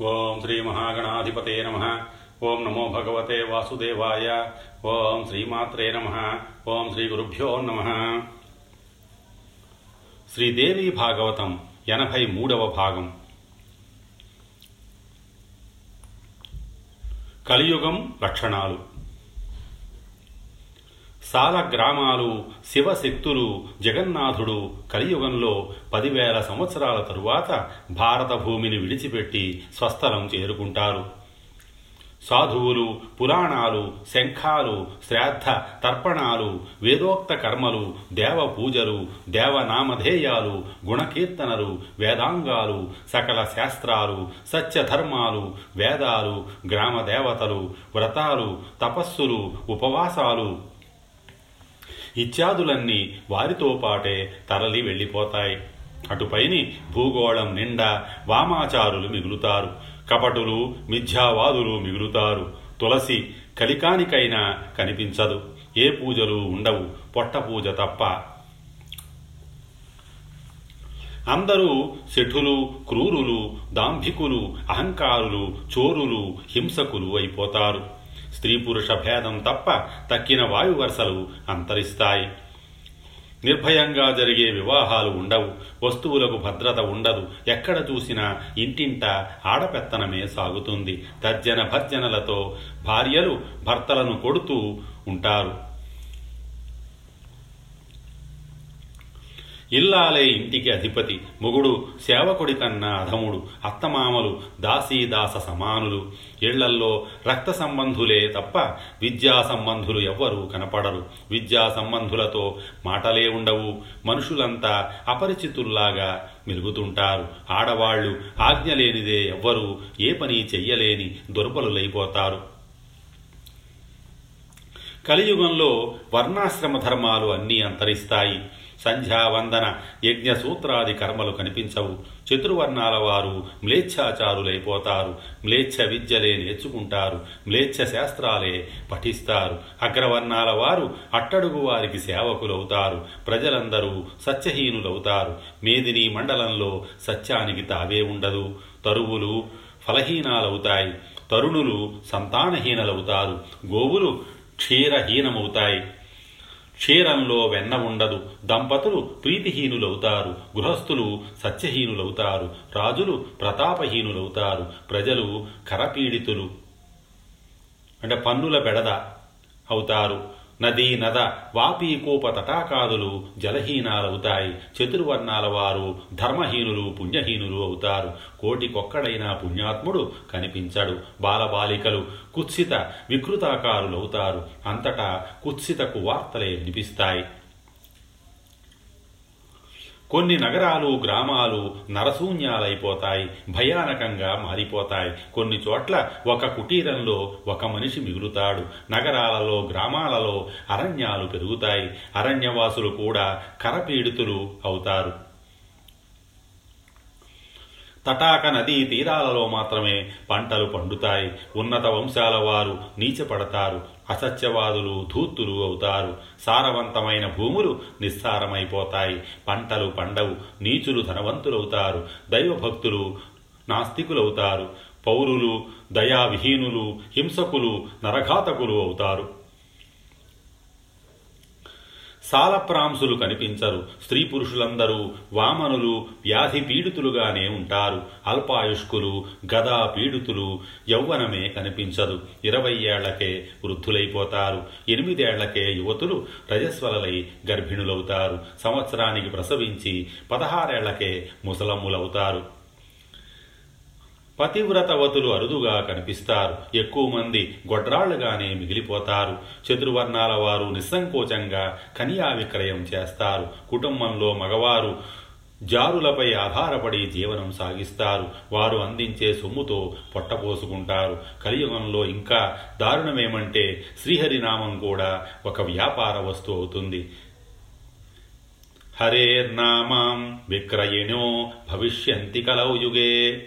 ఓం శ్రీ మహాగణాధిపతే నమ. ఓం నమో భగవతే వాసుదేవాయ. ఓం శ్రీమాత్రే నమ. ఓం శ్రీ గురుభ్యో నమ. శ్రీదేవి భాగవతం ఎనభై మూడవ భాగం. కలియుగం లక్షణాలు సాల గ్రామాలు శివశక్తులు జగన్నాథుడు కలియుగంలో పదివేల సంవత్సరాల తరువాత భారత భూమిని విడిచిపెట్టి స్వస్థలం చేరుకుంటారు. సాధువులు పురాణాలు శంఖాలు శ్రాద్ధ తర్పణాలు వేదోక్త కర్మలు దేవ పూజలు దేవనామధేయాలు గుణకీర్తనలు వేదాంగాలు సకల శాస్త్రాలు సత్యధర్మాలు వేదాలు గ్రామ దేవతలు వ్రతాలు తపస్సులు ఉపవాసాలు ఇత్యాదులన్నీ వారితో పాటే తరలి వెళ్ళిపోతాయి. అటుపైని భూగోళం నిండా వామాచారులు మిగులుతారు. కపటులు మిథ్యావాదులు మిగులుతారు. తులసి కలికానికైనా కనిపించదు. ఏ పూజలు ఉండవు. పొట్ట పూజ తప్ప. అందరూ శఠులు క్రూరులు దాంభికులు అహంకారులు చోరులు హింసకులు అయిపోతారు. స్త్రీ పురుష భేదం తప్ప తక్కిన వాయువరుసలు అంతరిస్తాయి. నిర్భయంగా జరిగే వివాహాలు ఉండవు. వస్తువులకు భద్రత ఉండదు. ఎక్కడ చూసినా ఇంటింట ఆడపెత్తనమే సాగుతుంది. తర్జన భర్జనలతో భార్యలు భర్తలను కొడుతూ ఉంటారు. ఇల్లాలే ఇంటికి అధిపతి. మొగుడు సేవకుడి కన్నా అధముడు. అత్తమామలు దాసీదాస సమానులు. ఇళ్ళల్లో రక్త సంబంధులే తప్ప విద్యా సంబంధులు ఎవ్వరూ కనపడరు. విద్యా సంబంధులతో మాటలే ఉండవు. మనుషులంతా అపరిచితుల్లాగా మెలుగుతుంటారు. ఆడవాళ్ళు ఆజ్ఞ లేనిదే ఎవ్వరూ ఏ పని చెయ్యలేని దుర్బలులైపోతారు. కలియుగంలో వర్ణాశ్రమ ధర్మాలు అన్నీ అంతరిస్తాయి. సంధ్యావందన యజ్ఞ సూత్రాది కర్మలు కనిపించవు. చతుర్వర్ణాల వారు మ్లేచ్ఛాచారులైపోతారు. మ్లేచ్ఛ విద్యలే నేర్చుకుంటారు. మ్లేచ్ఛ శాస్త్రాలే పఠిస్తారు. అగ్రవర్ణాల వారు అట్టడుగు వారికి సేవకులవుతారు. ప్రజలందరూ సత్యహీనులవుతారు. మేదిని మండలంలో సత్యానికి తావే ఉండదు. తరువులు ఫలహీనాలవుతాయి. తరుణులు సంతానహీనలవుతారు. గోవులు క్షీరహీనమవుతాయి. క్షీరంలో వెన్న ఉండదు. దంపతులు ప్రీతిహీనులవుతారు. గృహస్థులు సత్యహీనులవుతారు. రాజులు ప్రతాపహీనులవుతారు. ప్రజలు కరపీడితులు. అంటే పన్నుల బెడద అవుతారు. నదీ నద వాపీకూప తటాకాదులు జలహీనాలవుతాయి. చతుర్వర్ణాల వారు ధర్మహీనులు పుణ్యహీనులు అవుతారు. కోటికొక్కడైనా పుణ్యాత్ముడు కనిపించడు. బాలబాలికలు కుత్సిత వికృతాకారులవుతారు. అంతటా కుత్సిత కువార్తలే వినిపిస్తాయి. కొన్ని నగరాలు గ్రామాలు నరశూన్యాలైపోతాయి భయానకంగా మారిపోతాయి. కొన్ని చోట్ల ఒక కుటీరంలో ఒక మనిషి మిగులుతాడు. నగరాలలో గ్రామాలలో అరణ్యాలు పెరుగుతాయి. అరణ్యవాసులు కూడా కరపీడితులు అవుతారు. తటాక నదీ తీరాలలో మాత్రమే పంటలు పండుతాయి. ఉన్నత వంశాల వారు నీచపడతారు. అసత్యవాదులు ధూర్తులు అవుతారు. సారవంతమైన భూములు నిస్సారమైపోతాయి. పంటలు పండవు. నీచులు ధనవంతులవుతారు. దైవభక్తులు నాస్తికులవుతారు. పౌరులు దయావిహీనులు హింసకులు నరఘాతకులు అవుతారు. సాలప్రాంసులు కనిపించరు. స్త్రీ పురుషులందరూ వామనులు వ్యాధి పీడితులుగానే ఉంటారు. అల్పాయుష్కులు గదా పీడితులు యౌవనమే కనిపించదు. ఇరవై ఏళ్ళకే వృద్ధులైపోతారు. ఎనిమిదేళ్ళకే యువతులు రజస్వలలై గర్భిణులవుతారు. సంవత్సరానికి ప్రసవించి పదహారేళ్ళకే ముసలమ్ములవుతారు. పతివ్రతవతులు అరుదుగా కనిపిస్తారు. ఎక్కువ మంది గొడ్రాళ్ళుగానే మిగిలిపోతారు. చతుర్వర్ణాల వారు నిస్సంకోచంగా కనియా విక్రయం చేస్తారు. కుటుంబంలో మగవారు జారులపై ఆధారపడి జీవనం సాగిస్తారు. వారు అందించే సొమ్ముతో పొట్టపోసుకుంటారు. కలియుగంలో ఇంకా దారుణమేమంటే శ్రీహరినామం కూడా ఒక వ్యాపార వస్తువు అవుతుంది. హరేర్నామాం విక్రయిణో భవిష్యంతి కలౌయుగే యుగే.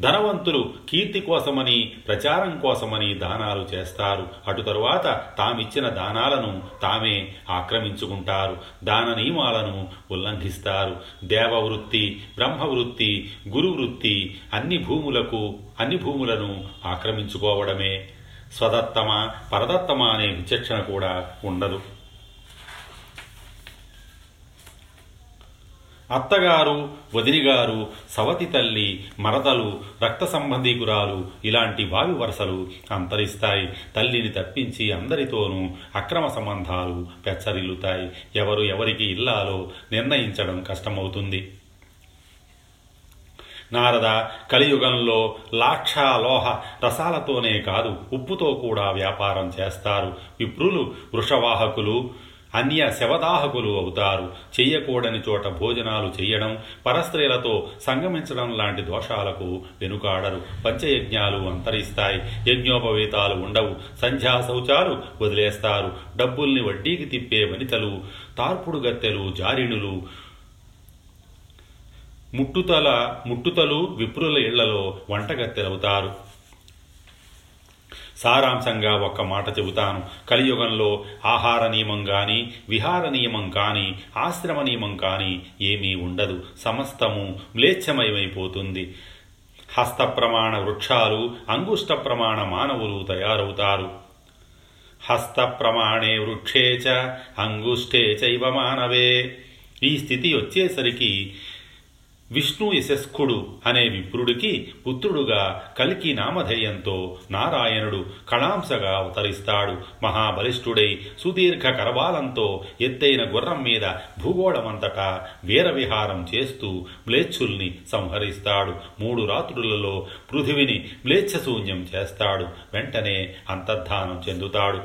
ధనవంతులు కీర్తి కోసమని ప్రచారం కోసమని దానాలు చేస్తారు. అటు తరువాత తామిచ్చిన దానాలను తామే ఆక్రమించుకుంటారు. దాన నియమాలను ఉల్లంఘిస్తారు. దేవవృత్తి బ్రహ్మవృత్తి గురువృత్తి అన్ని భూములకు అన్ని భూములను ఆక్రమించుకోవడమే. స్వదత్తమ పరదత్తమా అనే విచక్షణ కూడా ఉండదు. అత్తగారు వదినిగారు సవతి తల్లి మరదలు రక్త సంబంధీకురాలు ఇలాంటి వాయు వరసలు అంతరిస్తాయి. తల్లిని తప్పించి అందరితోనూ అక్రమ సంబంధాలు పెచ్చరిల్లుతాయి. ఎవరు ఎవరికి ఇల్లాలో నిర్ణయించడం కష్టమవుతుంది. నారద కలియుగంలో లాక్షాలోహ రసాలతోనే కాదు ఉప్పుతో కూడా వ్యాపారం చేస్తారు. విప్రులు వృషవాహకులు అన్య శవదాహకులు అవుతారు. చెయ్యకూడని చోట భోజనాలు చెయ్యడం పరస్త్రీలతో సంగమించడం లాంటి దోషాలకు వెనుకాడరు. పంచయజ్ఞాలు అంతరిస్తాయి. యజ్ఞోపవేతాలు ఉండవు. సంధ్యా శౌచాలు వదిలేస్తారు. డబ్బుల్ని వడ్డీకి తిప్పే వనితలు తార్పుడు గత్తెలు జారిణులు ముట్టుతల ముట్టుతలు విప్రుల ఇళ్ళలో వంటగత్తెలవుతారు. సారాంశంగా ఒక్క మాట చెబుతాను. కలియుగంలో ఆహార నియమం కానీ విహార నియమం కానీ ఆశ్రమ నియమం కానీ ఏమీ ఉండదు. సమస్తము మ్లేచ్ఛమయమైపోతుంది. హస్త ప్రమాణ వృక్షాలు అంగుష్ట ప్రమాణ మానవులు తయారవుతారు. హస్త ప్రమాణే వృక్షే చ అంగుష్టే చైవ మానవే. ఈ స్థితి వచ్చేసరికి విష్ణు యశస్కుడు అనే విప్రుడికి పుత్రుడుగా కలికి నామధేయంతో నారాయణుడు కళాంశగా అవతరిస్తాడు. మహాబలిష్ఠుడై సుదీర్ఘ కరవాలంతో ఎత్తైన గుర్రం మీద భూగోళమంతటా వీరవిహారం చేస్తూ మ్లేచ్ఛుల్ని సంహరిస్తాడు. మూడు రాత్రులలో పృథివిని మ్లేచ్ఛశూన్యం చేస్తాడు. వెంటనే అంతర్ధానం చెందుతాడు.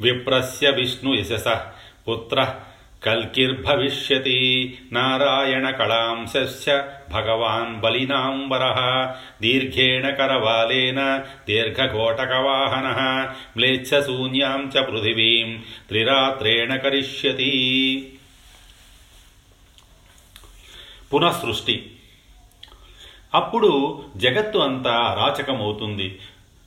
విప్రస్య విష్ణు యశస పుత్ర కల్కిర్భవిష్యతి నారాయణకళాంశస్య భగవాన్ బలినాంబరः దీర్ఘేణ కరవాలేన దీర్ఘఘోటకవాహనः మ్లేచ్ఛశూన్యాం చ పృథివీం త్రిరాత్రేణ కరిష్యతి. పునఃసృష్టి. అప్పుడు జగత్తు అంతా అరాచకమవుతుంది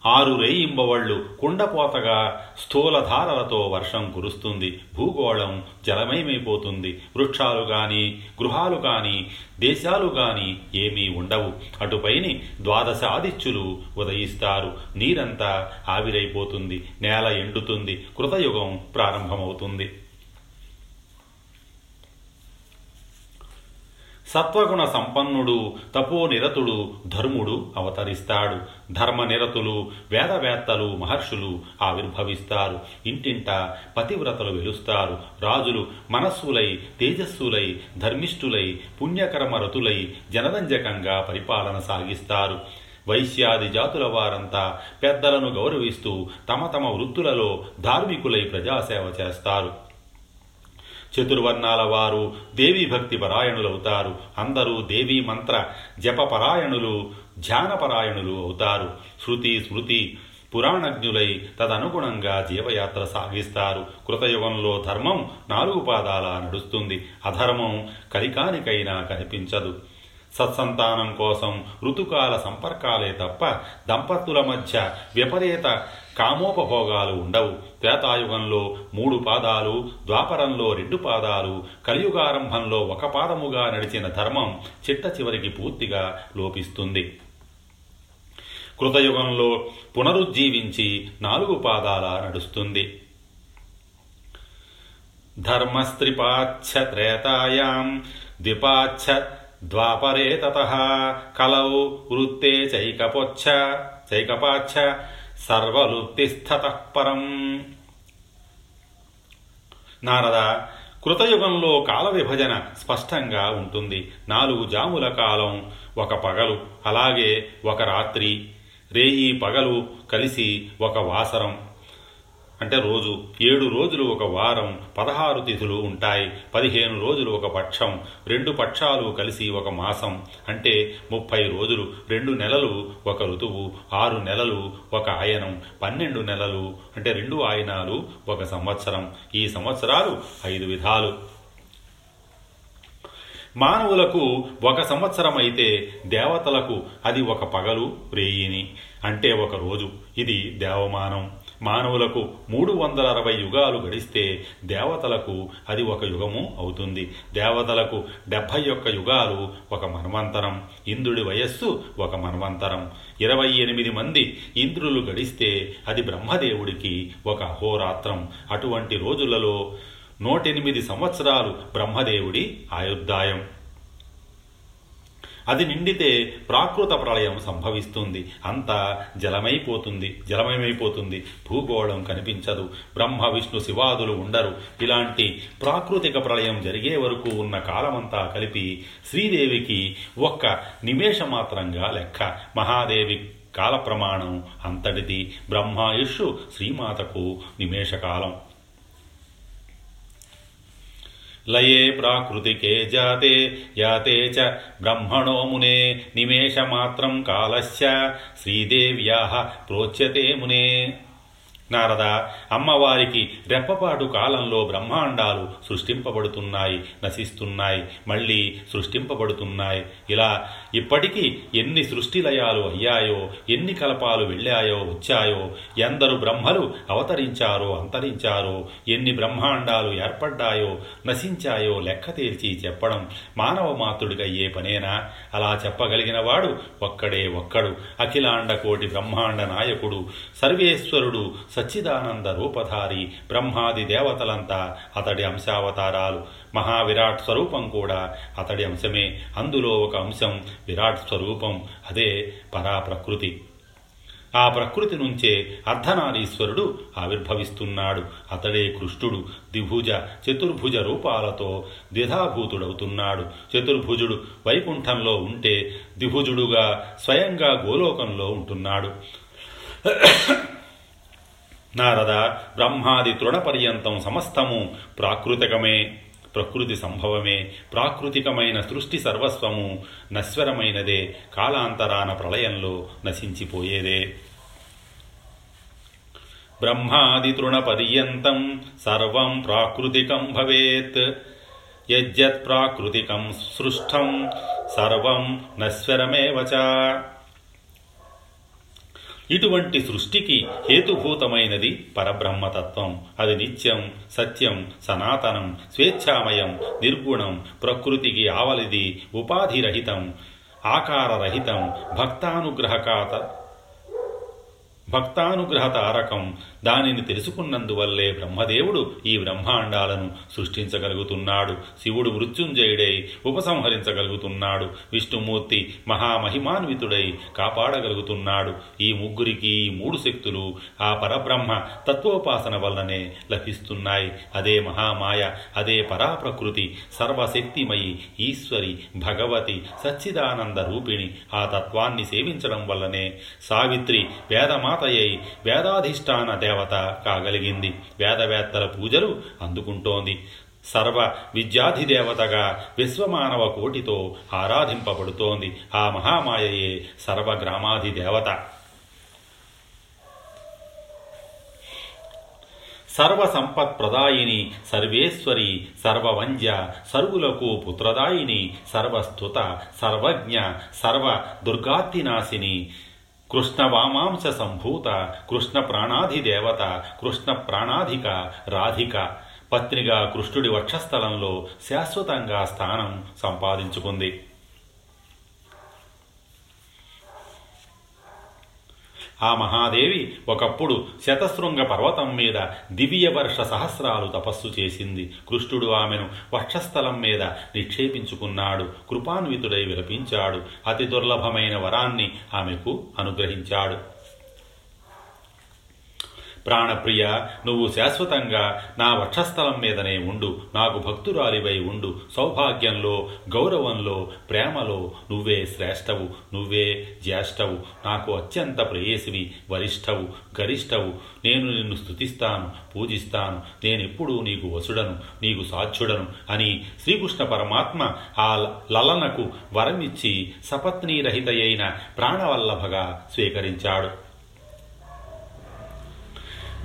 ఆరు రేయింబవళ్ళు కుండపోతగా స్థూలధారలతో వర్షం కురుస్తుంది. భూగోళం జలమయమైపోతుంది. వృక్షాలు కానీ గృహాలు కానీ దేశాలు కానీ ఏమీ ఉండవు. అటుపైని ద్వాదశ ఆదిత్యులు ఉదయిస్తారు. నీరంతా ఆవిరైపోతుంది. నేల ఎండుతుంది. కృతయుగం ప్రారంభమవుతుంది. సత్వగుణ సంపన్నుడు తపోనిరతుడు ధర్ముడు అవతరిస్తాడు. ధర్మనిరతులు వేదవేత్తలు మహర్షులు ఆవిర్భవిస్తారు. ఇంటింట పతివ్రతలు వెలుస్తారు. రాజులు మనస్సులై తేజస్సులై ధర్మిష్ఠులై పుణ్యకర్మరతులై జనరంజకంగా పరిపాలన సాగిస్తారు. వైశ్యాది జాతుల వారంతా పెద్దలను గౌరవిస్తూ తమ తమ వృత్తులలో ధార్మికులై ప్రజాసేవ చేస్తారు. చతుర్వర్ణాల వారు దేవీ భక్తి పరాయణులవుతారు. అందరూ దేవీ మంత్ర జపపరాయణులు ధ్యానపరాయణులు అవుతారు. శృతి స్మృతి పురాణజ్ఞులై తదనుగుణంగా జీవయాత్ర సాగిస్తారు. కృతయుగంలో ధర్మం నాలుగు పాదాల నడుస్తుంది. అధర్మం కలికానికైనా కనిపించదు. సత్సంతానం కోసం ఋతుకాల సంపర్కాలే తప్ప దంపతుల మధ్య విపరీత కామోపభోగాలు ఉండవు. త్రేతాయుగంలో మూడు పాదాలు ద్వాపరంలో రెండు పాదాలు కలియుగారంభంలో ఒక పాదముగా నడిచిన ధర్మం చిట్ట చివరికి పూర్తిగా లోపిస్తుంది. కృతయుగంలో పునరుజ్జీవించి నాలుగు పాదాల నడుస్తుంది. ధర్మస్త్రిపాచ్ఛ త్రేతాయాం ద్విపాచ్ఛ ద్వాపరే తత కలౌ వృత్తే చైకపొచ్చ చైకపాచ్ఛ సర్వలుప్తిస్థత పరం. నారద కృతయుగంలో కాల విభజన స్పష్టంగా ఉంటుంది. నాలుగు జాముల కాలం ఒక పగలు అలాగే ఒక రాత్రి. రేయి పగలు కలిసి ఒక వాసరం. అంటే రోజు ఏడు రోజులు ఒక వారం పదహారు తిథులు ఉంటాయి. పదిహేను రోజులు ఒక పక్షం రెండు పక్షాలు కలిసి ఒక మాసం. అంటే ముప్పై రోజులు రెండు నెలలు ఒక ఋతువు ఆరు నెలలు ఒక ఆయనం పన్నెండు నెలలు అంటే రెండు ఆయనాలు ఒక సంవత్సరం. ఈ సంవత్సరాలు ఐదు విధాలు. మానవులకు ఒక సంవత్సరం అయితే దేవతలకు అది ఒక పగలు రేయిని. అంటే ఒక రోజు ఇది దేవమానం. మానవులకు మూడు వందల అరవై యుగాలు గడిస్తే దేవతలకు అది ఒక యుగము అవుతుంది. దేవతలకు డెబ్భై ఒక్క యుగాలు ఒక మన్వంతరం. ఇంద్రుడి వయస్సు ఒక మన్వంతరం. ఇరవై ఎనిమిది మంది ఇంద్రులు గడిస్తే అది బ్రహ్మదేవుడికి ఒక అహోరాత్రం. అటువంటి రోజులలో నూటెనిమిది సంవత్సరాలు బ్రహ్మదేవుడి ఆయుర్దాయం. అది నిండితే ప్రాకృత ప్రళయం సంభవిస్తుంది. అంతా జలమైపోతుంది జలమయమైపోతుంది. భూగోళం కనిపించదు. బ్రహ్మ విష్ణు శివాదులు ఉండరు. ఇలాంటి ప్రాకృతిక ప్రళయం జరిగే వరకు ఉన్న కాలమంతా కలిపి శ్రీదేవికి ఒక్క నిమేషమాత్రంగా లెక్క. మహాదేవి కాల ప్రమాణం అంతటిది బ్రహ్మాయుషు శ్రీమాతకు నిమేషకాలం. लये प्राकृतिके जाते याते च ब्रह्मणो मुने निमेषमात्रं कालस्य श्रीदेव्याः प्रोच्यते मुने। నారద అమ్మవారికి రెప్పపాటు కాలంలో బ్రహ్మాండాలు సృష్టింపబడుతున్నాయి నశిస్తున్నాయి మళ్ళీ సృష్టింపబడుతున్నాయి. ఇలా ఇప్పటికీ ఎన్ని సృష్టిలయాలు అయ్యాయో ఎన్ని కలపాలు వెళ్ళాయో వచ్చాయో ఎందరు బ్రహ్మలు అవతరించారో అంతరించారో ఎన్ని బ్రహ్మాండాలు ఏర్పడ్డాయో నశించాయో లెక్క తేల్చి చెప్పడం మానవ మాతృడికయ్యే పనేనా? అలా చెప్పగలిగిన వాడు ఒక్కడే ఒక్కడు. అఖిలాండ కోటి బ్రహ్మాండ నాయకుడు సర్వేశ్వరుడు సచ్చిదానంద రూపధారి బ్రహ్మాది దేవతలంతా అతడి అంశావతారాలు. మహావిరాట్ స్వరూపం కూడా అతడి అంశమే. అందులో ఒక అంశం విరాట్ స్వరూపం అదే పరా ప్రకృతి ఆ ప్రకృతి నుంచే అర్ధనారీశ్వరుడు ఆవిర్భవిస్తున్నాడు. అతడే కృష్ణుడు ద్విభుజ చతుర్భుజ రూపాలతో ద్విధాభూతుడవుతున్నాడు చతుర్భుజుడు వైకుంఠంలో ఉంటే ద్విభుజుడుగా స్వయంగా గోలోకంలో ఉంటున్నాడు. నారద బ్రహ్మాది తృణపర్యంతం సమస్తము ప్రాకృతికమే ప్రకృతి సంభవమే ప్రాకృతికమైన సృష్టి సర్వస్వము నశ్వరమైనదే కాలాంతరాన ప్రళయంలో నశించిపోయేదే. బ్రహ్మాది తృణపర్యంతం సర్వం ప్రాకృతికం భవేత్ యజ్జత్ ప్రాకృతికం సృష్టం సర్వం నశ్వరమేవచ ఇటువంటి సృష్టికి హేతుభూతమైనది పరబ్రహ్మతత్వం. అది నిత్యం సత్యం సనాతనం స్వేచ్ఛామయం నిర్గుణం ప్రకృతికి ఆవలిది ఉపాధిరహితం ఆకారరహితం భక్తానుగ్రహకాత భక్తానుగ్రహ తారకం దానిని తెలుసుకున్నందువల్లే బ్రహ్మదేవుడు ఈ బ్రహ్మాండాలను సృష్టించగలుగుతున్నాడు. శివుడు మృత్యుంజయుడై ఉపసంహరించగలుగుతున్నాడు. విష్ణుమూర్తి మహామహిమాన్వితుడై కాపాడగలుగుతున్నాడు. ఈ ముగ్గురికి ఈ మూడు శక్తులు ఆ పరబ్రహ్మ తత్వోపాసన వల్లనే లభిస్తున్నాయి. అదే మహామాయ అదే పరాప్రకృతి సర్వశక్తిమయి ఈశ్వరి భగవతి సచ్చిదానంద రూపిణి ఆ తత్వాన్ని సేవించడం వల్లనే సావిత్రి వేదమాతయ్యై వేదాధిష్టాన దేవత కాగలిగింది. వేదవేత్తల పూజలు అందుకుంటోంది. సర్వ విద్యాధిదేవతగా విశ్వమానవ కోటితో ఆరాధింపబడుతోంది. ఆ మహామాయయే సర్వగ్రామాధిదేవత. సర్వసంపత్ప్రదాయిని సర్వేశ్వరి సర్వవంద్య సర్వులకు పుత్రదాయిని సర్వస్తుత సర్వజ్ఞ సర్వ దుర్గాత్తినాశిని కృష్ణ వామాంస సంభూత కృష్ణ ప్రాణాధిదేవత కృష్ణ ప్రాణాధిక రాధిక. పత్నిగా కృష్ణుడి వక్షస్థలంలో శాశ్వతంగా స్థానం సంపాదించుకుంది. ఆ మహాదేవి ఒకప్పుడు శతశృంగ పర్వతం మీద దివ్య వర్ష సహస్రాలు తపస్సు చేసింది. కృష్ణుడు ఆమెను వక్షస్థలం మీద నిక్షేపించుకున్నాడు. కృపాన్వితుడై విలపించాడు. అతి దుర్లభమైన వరాన్ని ఆమెకు అనుగ్రహించాడు. ప్రాణప్రియ నువ్వు శాశ్వతంగా నా వక్షస్థలం మీదనే ఉండు. నాకు భక్తురాలివై ఉండు. సౌభాగ్యంలో గౌరవంలో ప్రేమలో నువ్వే శ్రేష్టవు నువ్వే జ్యేష్ఠవు నాకు అత్యంత ప్రేయసివి వరిష్టవు గరిష్టవు. నేను నిన్ను స్తుతిస్తాను పూజిస్తాను. నేనెప్పుడూ నీకు వసుడను నీకు సాధ్యుడను అని శ్రీకృష్ణ పరమాత్మ ఆ లలనకు వరమిచ్చి సపత్నీరహితయైన ప్రాణవల్లభగా స్వీకరించాడు.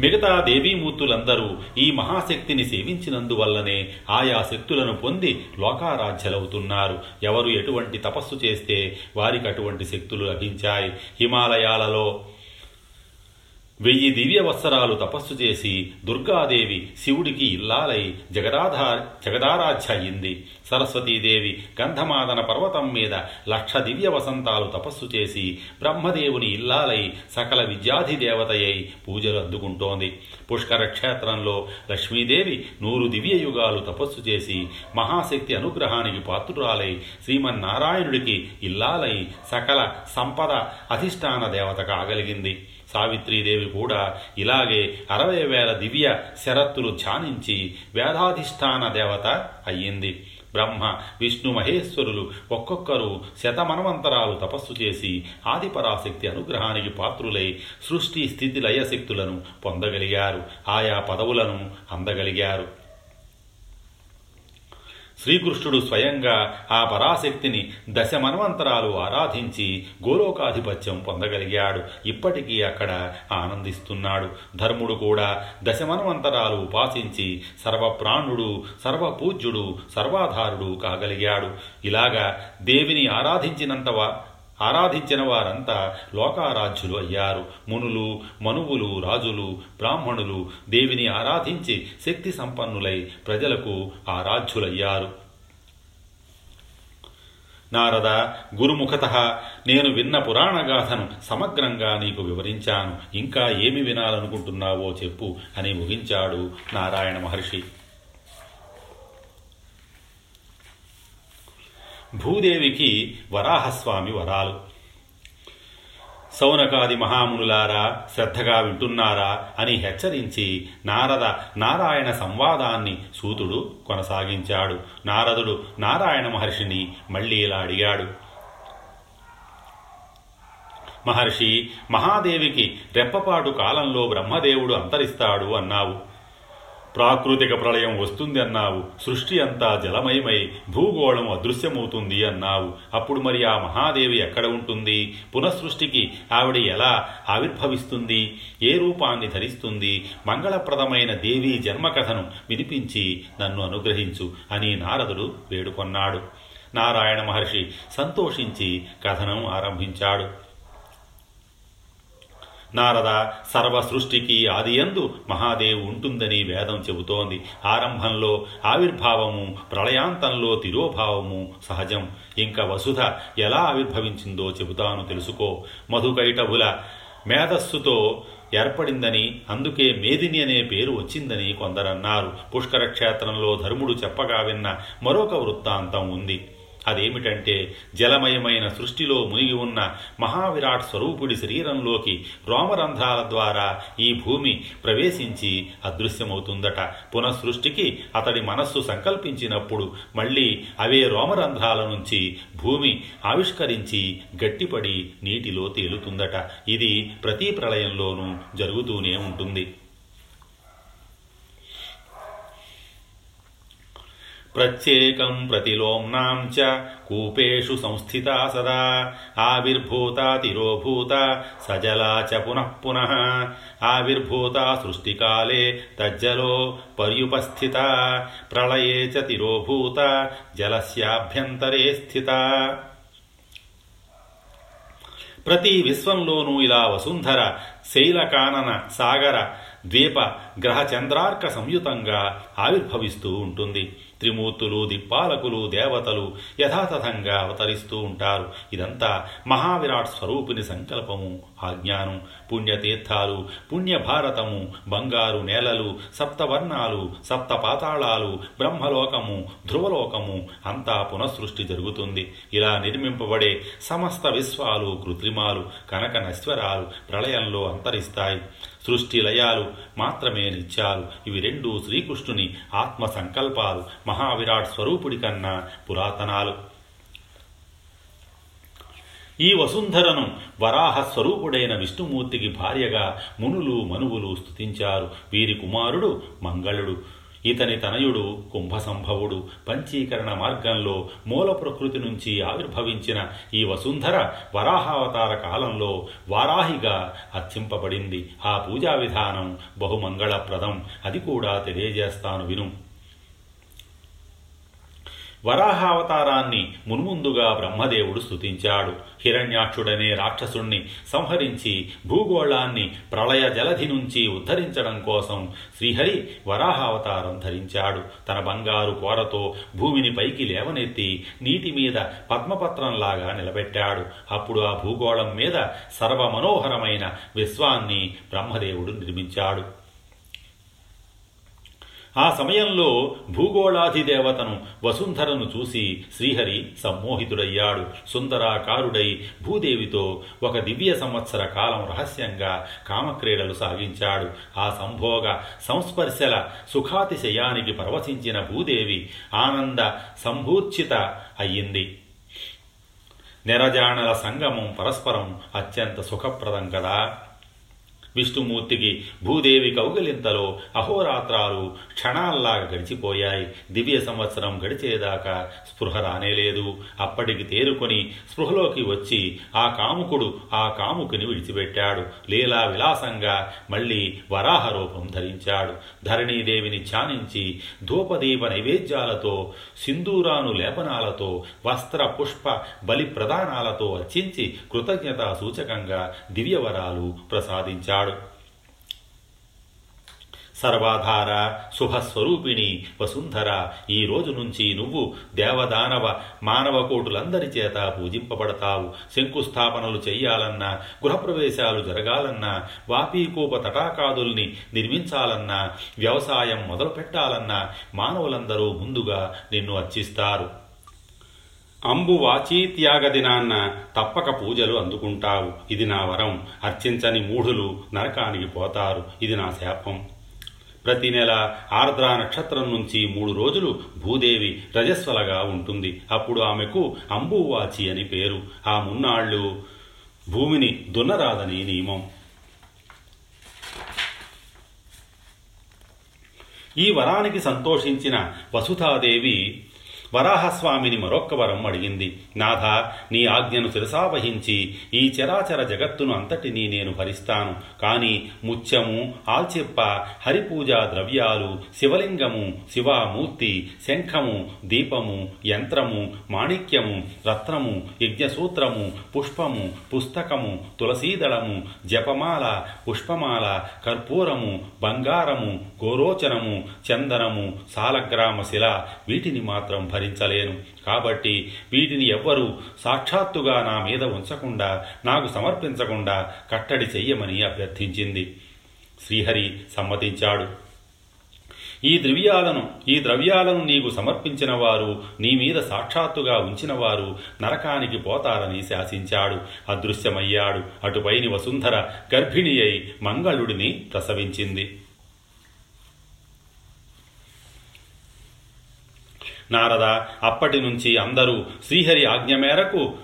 మిగతా దేవీమూర్తులందరూ ఈ మహాశక్తిని సేవించినందువల్లనే ఆయా శక్తులను పొంది లోకారాధ్యలవుతున్నారు. ఎవరు ఎటువంటి తపస్సు చేస్తే వారికి అటువంటి శక్తులు లభించాయి. హిమాలయాలలో వెయ్యి దివ్య వత్సరాలు తపస్సు చేసి దుర్గాదేవి శివుడికి ఇల్లాలై జగదాధా జగదారాధ్య అయింది సరస్వతీదేవి గంధమాదన పర్వతం మీద లక్ష దివ్య వసంతాలు తపస్సు చేసి బ్రహ్మదేవుని ఇల్లాలై సకల విద్యాధిదేవతయై పూజలు అద్దుకుంటోంది. పుష్కర క్షేత్రంలో లక్ష్మీదేవి నూరు దివ్య యుగాలు తపస్సు చేసి మహాశక్తి అనుగ్రహానికి పాత్రురాలై శ్రీమన్నారాయణుడికి ఇల్లాలై సకల సంపద అధిష్టాన దేవత కాగలిగింది సావిత్రీదేవి కూడా ఇలాగే అరవై వేల దివ్య శరత్తులు ధ్యానించి వేదాధిష్టాన దేవత అయ్యింది. బ్రహ్మ విష్ణు మహేశ్వరులు ఒక్కొక్కరు శతమనవంతరాలు తపస్సు చేసి ఆదిపరాశక్తి అనుగ్రహానికి పాత్రులై సృష్టి స్థితి లయశక్తులను పొందగలిగారు. ఆయా పదవులను అందగలిగారు. శ్రీకృష్ణుడు స్వయంగా ఆ పరాశక్తిని దశ మన్వంతరాలు ఆరాధించి గోలోకాధిపత్యం పొందగలిగాడు. ఇప్పటికీ అక్కడ ఆనందిస్తున్నాడు. ధర్ముడు కూడా దశ మన్వంతరాలు ఉపాసించి సర్వప్రాణుడు సర్వపూజ్యుడు సర్వాధారుడు కాగలిగాడు. ఇలాగా దేవిని ఆరాధించినంతవా ఆరాధించిన వారంతా లోకారాధ్యులు అయ్యారు. మునులు మనువులు రాజులు బ్రాహ్మణులు దేవిని ఆరాధించి శక్తి సంపన్నులై ప్రజలకు ఆరాధ్యులయ్యారు. నారద గురుముఖత నేను విన్న పురాణగాథను సమగ్రంగా నీకు వివరించాను. ఇంకా ఏమి వినాలనుకుంటున్నావో చెప్పు అని ముగించాడు నారాయణ మహర్షి. భూదేవికి వరాహస్వామి వరాలు. సౌనకాది మహామునులారా శ్రద్ధగా వింటున్నారా అని హెచ్చరించి నారద నారాయణ సంవాదాన్ని సూతుడు కొనసాగించాడు. నారదుడు నారాయణ మహర్షిని మళ్ళీ ఇలా అడిగాడు. మహర్షి మహాదేవికి రెప్పపాటు కాలంలో బ్రహ్మదేవుడు అంతరిస్తాడు అన్నావు. ప్రాకృతిక ప్రళయం వస్తుంది అన్నావు. సృష్టి అంతా జలమయమై భూగోళం అదృశ్యమవుతుంది అన్నావు. అప్పుడు మరి ఆ మహాదేవి ఎక్కడ ఉంటుంది? పునఃసృష్టికి ఆవిడ ఎలా ఆవిర్భవిస్తుంది? ఏ రూపాన్ని ధరిస్తుంది? మంగళప్రదమైన దేవి జన్మకథను వినిపించి నన్ను అనుగ్రహించు అని నారదుడు వేడుకొన్నాడు. నారాయణ మహర్షి సంతోషించి కథనం ఆరంభించాడు. నారద సర్వ సృష్టికి ఆదియందు మహాదేవు ఉంటుందని వేదం చెబుతోంది. ఆరంభంలో ఆవిర్భావము ప్రళయాంతంలో తిరోభావము సహజం. ఇంకా వసుధ ఎలా ఆవిర్భవించిందో చెబుతాను తెలుసుకో. మధుకైటభుల మేధస్సుతో ఏర్పడిందని అందుకే మేదిని అనే పేరు వచ్చిందని కొందరన్నారు. పుష్కర క్షేత్రంలో ధర్ముడు చెప్పగా విన్న మరొక వృత్తాంతం ఉంది. అదేమిటంటే జలమయమైన సృష్టిలో మునిగి ఉన్న మహావిరాట్ స్వరూపుడి శరీరంలోకి రోమరంధ్రాల ద్వారా ఈ భూమి ప్రవేశించి అదృశ్యమవుతుందట. పునఃసృష్టికి అతడి మనస్సు సంకల్పించినప్పుడు మళ్ళీ అవే రోమరంధ్రాల నుంచి భూమి ఆవిష్కరించి గట్టిపడి నీటిలో తేలుతుందట. ఇది ప్రతి ప్రళయంలోనూ జరుగుతూనే ఉంటుంది. ప్రత్యేకం ప్రతిలోమ్నాం చ కూపేషు సంస్థితా సదా. ఆవిర్భూతా తిరోభూత సజలా చ పునః పునః. ఆవిర్భూతా సృష్టికాలే తజ్జలో పర్యుపస్థిత. ప్రళయే చ తిరోభూత జలస్యాభ్యంతరే స్థిత. ప్రతి విశ్వంలోనూ ఇలా వసుంధర శైలకానన సాగర ద్వీప గ్రహ చంద్రార్క సంయుతంగా ఆవిర్భవిస్తూ ఉంటుంది. త్రిమూర్తులు దిక్పాలకులు దేవతలు యథాతథంగా అవతరిస్తూ ఉంటారు. ఇదంతా మహావిరాట్ స్వరూపుని సంకల్పము ఆజ్ఞానం. పుణ్యతీర్థాలు పుణ్యభారతము బంగారు నేలలు సప్తవర్ణాలు సప్త పాతాళాలు బ్రహ్మలోకము ధ్రువలోకము అంతా పునఃసృష్టి జరుగుతుంది. ఇలా నిర్మింపబడే సమస్త విశ్వాలు కృత్రిమాలు కనక నశ్వరాలు ప్రళయంలో అంతరిస్తాయి. సృష్టి లయాలు మాత్రమే నిత్యాలు. ఇవి రెండు శ్రీకృష్ణుని ఆత్మ సంకల్పాలు మహావిరాట్ స్వరూపుడి కన్నా పురాతనాలు. ఈ వసుంధరను వరాహ స్వరూపుడైన విష్ణుమూర్తికి భార్యగా మునులు మనువులు స్థుతించారు వీరి కుమారుడు మంగళుడు. ఇతని తనయుడు కుంభసంభవుడు. పంచీకరణ మార్గంలో మూల ప్రకృతి నుంచి ఆవిర్భవించిన ఈ వసుంధర వరాహావతార కాలంలో వారాహిగా అర్చింపబడింది. ఆ పూజా విధానం బహుమంగళప్రదం. అది కూడా తెలియజేస్తాను విను. వరాహావతారాన్ని మున్ముందుగా బ్రహ్మదేవుడు స్థుతించాడు హిరణ్యాక్షుడనే రాక్షసుణ్ణి సంహరించి భూగోళాన్ని ప్రళయ జలధి నుంచి ఉద్ధరించడం కోసం శ్రీహరి వరాహావతారం ధరించాడు. తన బంగారు కోరతో భూమిని పైకి లేవనెత్తి నీటి మీద పద్మపత్రంలాగా నిలబెట్టాడు. అప్పుడు ఆ భూగోళం మీద సర్వమనోహరమైన విశ్వాన్ని బ్రహ్మదేవుడు నిర్మించాడు. ఆ సమయంలో భూగోళాధిదేవతను వసుంధరను చూసి శ్రీహరి సమ్మోహితుడయ్యాడు. సుందరాకారుడై భూదేవితో ఒక దివ్య సంవత్సర కాలం రహస్యంగా కామక్రీడలు సాగించాడు. ఆ సంభోగ సంస్పర్శల సుఖాతిశయానికి పరవశించిన భూదేవి ఆనంద సంభూర్చిత అయ్యింది. నిరజాణల సంగమం పరస్పరం అత్యంత సుఖప్రదం కదా? విష్ణుమూర్తికి భూదేవి కౌగలింతలో అహోరాత్రాలు క్షణాల్లాగా గడిచిపోయాయి. దివ్య సంవత్సరం గడిచేదాకా స్పృహ రానేలేదు అప్పటికి తేరుకొని స్పృహలోకి వచ్చి ఆ కాముకుడు ఆ కాముకుని విడిచిపెట్టాడు. లీలా విలాసంగా మళ్ళీ వరాహ రూపం ధరించాడు. ధరణీదేవిని ధ్యానించి ధూపదీప నైవేద్యాలతో సింధూరాను లేపనాలతో వస్త్ర పుష్ప బలి ప్రదానాలతో అర్చించి కృతజ్ఞతా సూచకంగా దివ్యవరాలు ప్రసాదించాడు. సర్వాధార శుభస్వరూపిణి వసుంధర ఈ రోజు నుంచి నువ్వు దేవదానవ మానవ కోటులందరి చేత పూజింపబడతావు. శంకుస్థాపనలు చెయ్యాలన్నా గృహప్రవేశాలు జరగాలన్నా వాపీకూప తటాకాదుల్ని నిర్మించాలన్నా వ్యవసాయం మొదలు పెట్టాలన్నా మానవులందరూ ముందుగా నిన్ను అర్చిస్తారు. అంబువాచి త్యాగదినాన్న తప్పక పూజలు అందుకుంటావు. ఇది నా వరం. అర్చించని మూఢులు నరకానికి పోతారు. ఇది నా శాపం. ప్రతి నెల ఆర్ద్ర నక్షత్రం నుంచి మూడు రోజులు భూదేవి రజస్వలగా ఉంటుంది. అప్పుడు ఆమెకు అంబువాచి అని పేరు. ఆ మున్నాళ్ళు భూమిని దున్నరాదని నియమం. ఈ వరానికి సంతోషించిన వసుధాదేవి వరాహస్వామిని మరొక్క వరం అడిగింది. నాథ నీ ఆజ్ఞను శిరసావహించి ఈ చరాచర జగత్తును అంతటినీ నేను భరిస్తాను. కాని ముత్యము ఆల్చిప్ప హరిపూజా ద్రవ్యాలు శివలింగము శివామూర్తి శంఖము దీపము యంత్రము మాణిక్యము రత్నము యజ్ఞసూత్రము పుష్పము పుస్తకము తులసీదళము జపమాల పుష్పమాల కర్పూరము బంగారము గోరోచనము చందనము సాలగ్రామ శిల వీటిని మాత్రం భరి భరించలేను కాబట్టి వీటిని ఎవ్వరూ సాక్షాత్తుగా నా మీద ఉంచకుండా నాకు సమర్పించకుండా కట్టడి చెయ్యమని అభ్యర్థించింది. శ్రీహరి సమ్మతించాడు. ఈ ద్రవ్యాలను ఈ ద్రవ్యాలను నీకు సమర్పించిన వారు నీ మీద సాక్షాత్తుగా ఉంచిన వారు నరకానికి పోతారని శాసించాడు. అదృశ్యమయ్యాడు. అటుపైని వసుంధర గర్భిణి అయి మంగళుడిని ప్రసవించింది. నారద అప్పటి నుంచి అందరూ శ్రీహరి ఆజ్ఞ మేరకు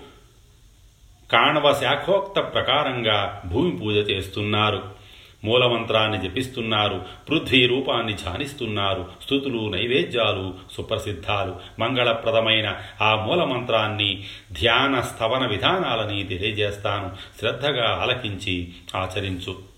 కాణవ శాఖోక్త ప్రకారంగా భూమి పూజ చేస్తున్నారు. మూలమంత్రాన్ని జపిస్తున్నారు పృథ్వీ రూపాన్ని ధ్యానిస్తున్నారు స్థుతులు నైవేద్యాలు సుప్రసిద్ధాలు. మంగళప్రదమైన ఆ మూలమంత్రాన్ని ధ్యాన స్థవన విధానాలని తెలియజేస్తాను. శ్రద్ధగా ఆలకించి ఆచరించు.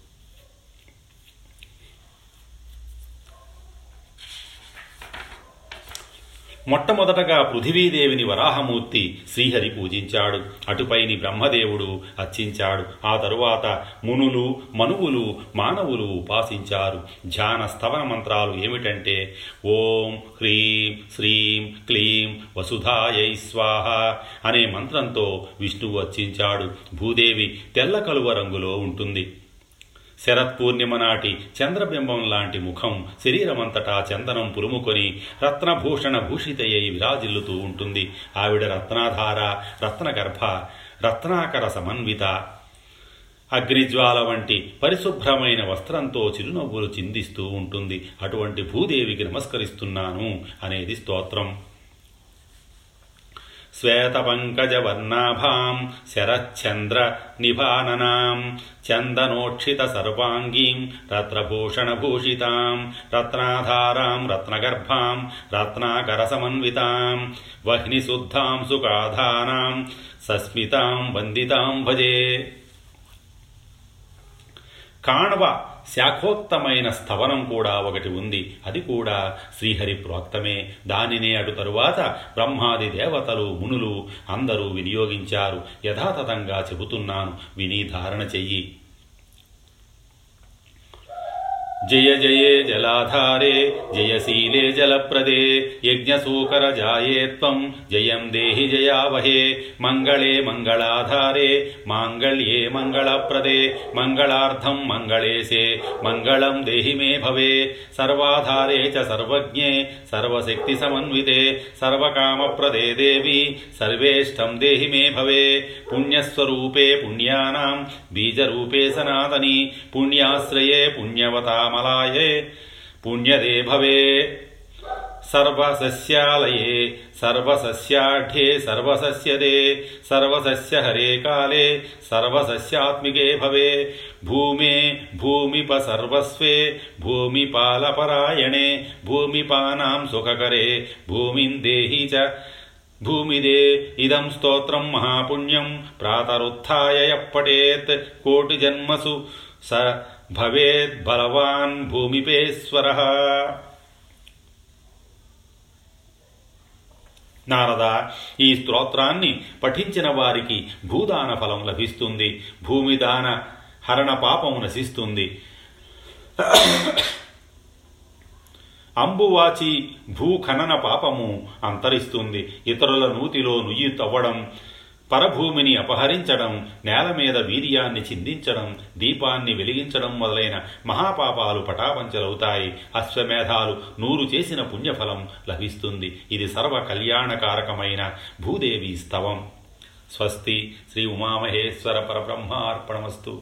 మొట్టమొదటగా పృథివీదేవిని వరాహమూర్తి శ్రీహరి పూజించాడు. అటుపైని బ్రహ్మదేవుడు అర్చించాడు ఆ తరువాత మునులు మనువులు మానవులు ఉపాసించారు. ధ్యాన స్థవన మంత్రాలు ఏమిటంటే ఓం హ్రీం శ్రీం క్లీం వసుధాయై స్వాహ అనే మంత్రంతో విష్ణువు అర్చించాడు. భూదేవి తెల్ల కలువ రంగులో ఉంటుంది. శరత్పూర్ణిమ నాటి చంద్రబింబం లాంటి ముఖం శరీరమంతటా చందనం పులుముకొని రత్నభూషణ భూషితయ్యి విరాజిల్లుతూ ఉంటుంది. ఆవిడ రత్నాధార రత్నగర్భ రత్నాకర సమన్విత. అగ్నిజ్వాల వంటి పరిశుభ్రమైన వస్త్రంతో చిరునవ్వులు చిందిస్తూ ఉంటుంది. అటువంటి భూదేవికి నమస్కరిస్తున్నాను అనేది స్తోత్రం. श्वेतपङ्कजवर्णाभां शरच्छन्द्रनिभाननां चन्दनोक्षितसर्वाङ्गीं रत्नभूषणभूषितां रत्नाधारां रत्नगर्भां रत्नाकरसमन्वितां वह्निशुद्धां सुखाधानां सस्मितां वन्दितां भजे। కాణవ శాఖోక్తమైన స్థవనం కూడా ఒకటి ఉంది. అది కూడా శ్రీహరి ప్రోక్తమే. దానినే అటు తరువాత బ్రహ్మాది దేవతలు మునులు అందరూ వినియోగించారు. యథాతథంగా చెబుతున్నాను. విని ధారణ చెయ్యి. జయ జయే జలాధారే జయశీలే జలప్రదే యజ్ఞసూకరజాయే త్వం జయం దేహి జయావహే మంగళే మంగళాధారే మాంగళ్యే మంగళప్రదే మంగళార్థం మంగళేశే మంగళం దేహి మే భవే సర్వాధారే చ సర్వజ్ఞే సర్వశక్తి సమన్వితే సర్వకామప్రదే దేవి సర్వేష్టం దేహి మే భవే పుణ్యస్వరూపే పుణ్యానాం బీజరూపే సనాతని పుణ్యాశ్రయే कमलाये पुण्यदे भवे। सर्वसस्यालये, सर्वसस्याढ्ये, सर्वसस्यदे, सर्वसस्यहरे काले, सर्वसस्यात्मिके भवे। भूमे, भूमिपसर्वस्वे, भूमिपालपरायणे, भूमिपानां सुखकरे, भूमिं देहि च, भूमिदे इदं स्तोत्रं महापुण्यं, प्रातरुत्थाय यः पठेत् कोटिजन्मसु स భవేద్ బలవాన్ భూమిపేశ్వర నారద ఈ స్తోత్రాన్ని పఠించిన వారికి భూదాన ఫలం లభిస్తుంది భూమిదాన హరణ పాపము నశిస్తుంది. అంబువాచి భూఖనన పాపము అంతరిస్తుంది ఇతరుల నూతిలో నుయ్యి తవ్వడం పరభూమిని అపహరించడం నేల మీద వీర్యాన్ని చిందించడం దీపాన్ని వెలిగించడం మొదలైన మహాపాపాలు పటాపంచలవుతాయి. అశ్వమేధాలు నూరు చేసిన పుణ్యఫలం లభిస్తుంది. ఇది సర్వ కళ్యాణకారకమైన భూదేవి స్తవం. స్వస్తి శ్రీ ఉమామహేశ్వర పరబ్రహ్మార్పణమస్తు.